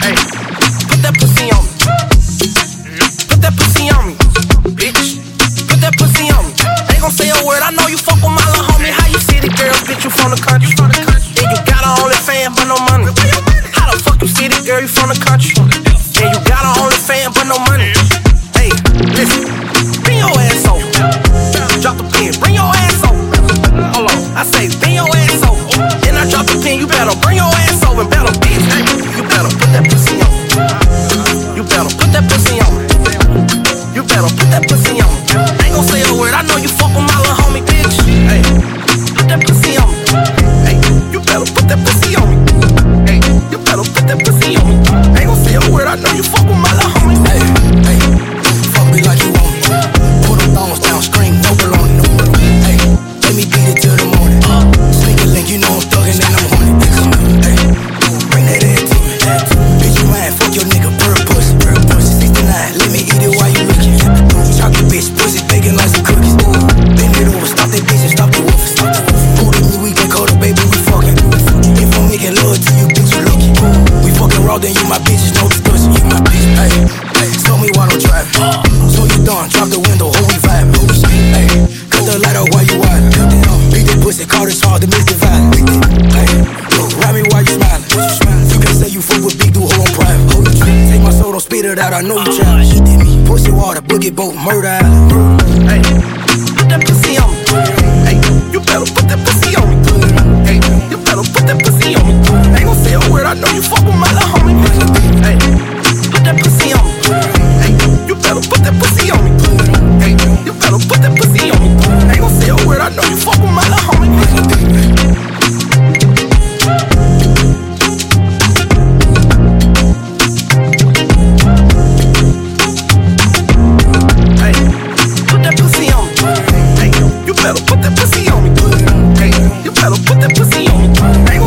Put that pussy on me. Put that pussy on me, bitch. Put that pussy on me. Ain't gon' say a word. I know you fuck with my little homie. How you city girls, bitch? You from the country? You got only fan, but no money. How the fuck you girl? You from the country? Put that pussy on. Ain't gon' say a word. I know you fuck with my little homie, bitch. Hey, put that pussy All this hard to make the vibe. Ride me while you smiling. You can say you fuck with big dude, hold on private. Take my soul, don't spit it out. I know you trying. He did me. Pussy water, boogie boat, murder island. Hey, put that pussy on me. Hey, you better put that pussy on me. Hey, you better put that pussy on me. Ain't gon' say a word. I know you fuck. Run,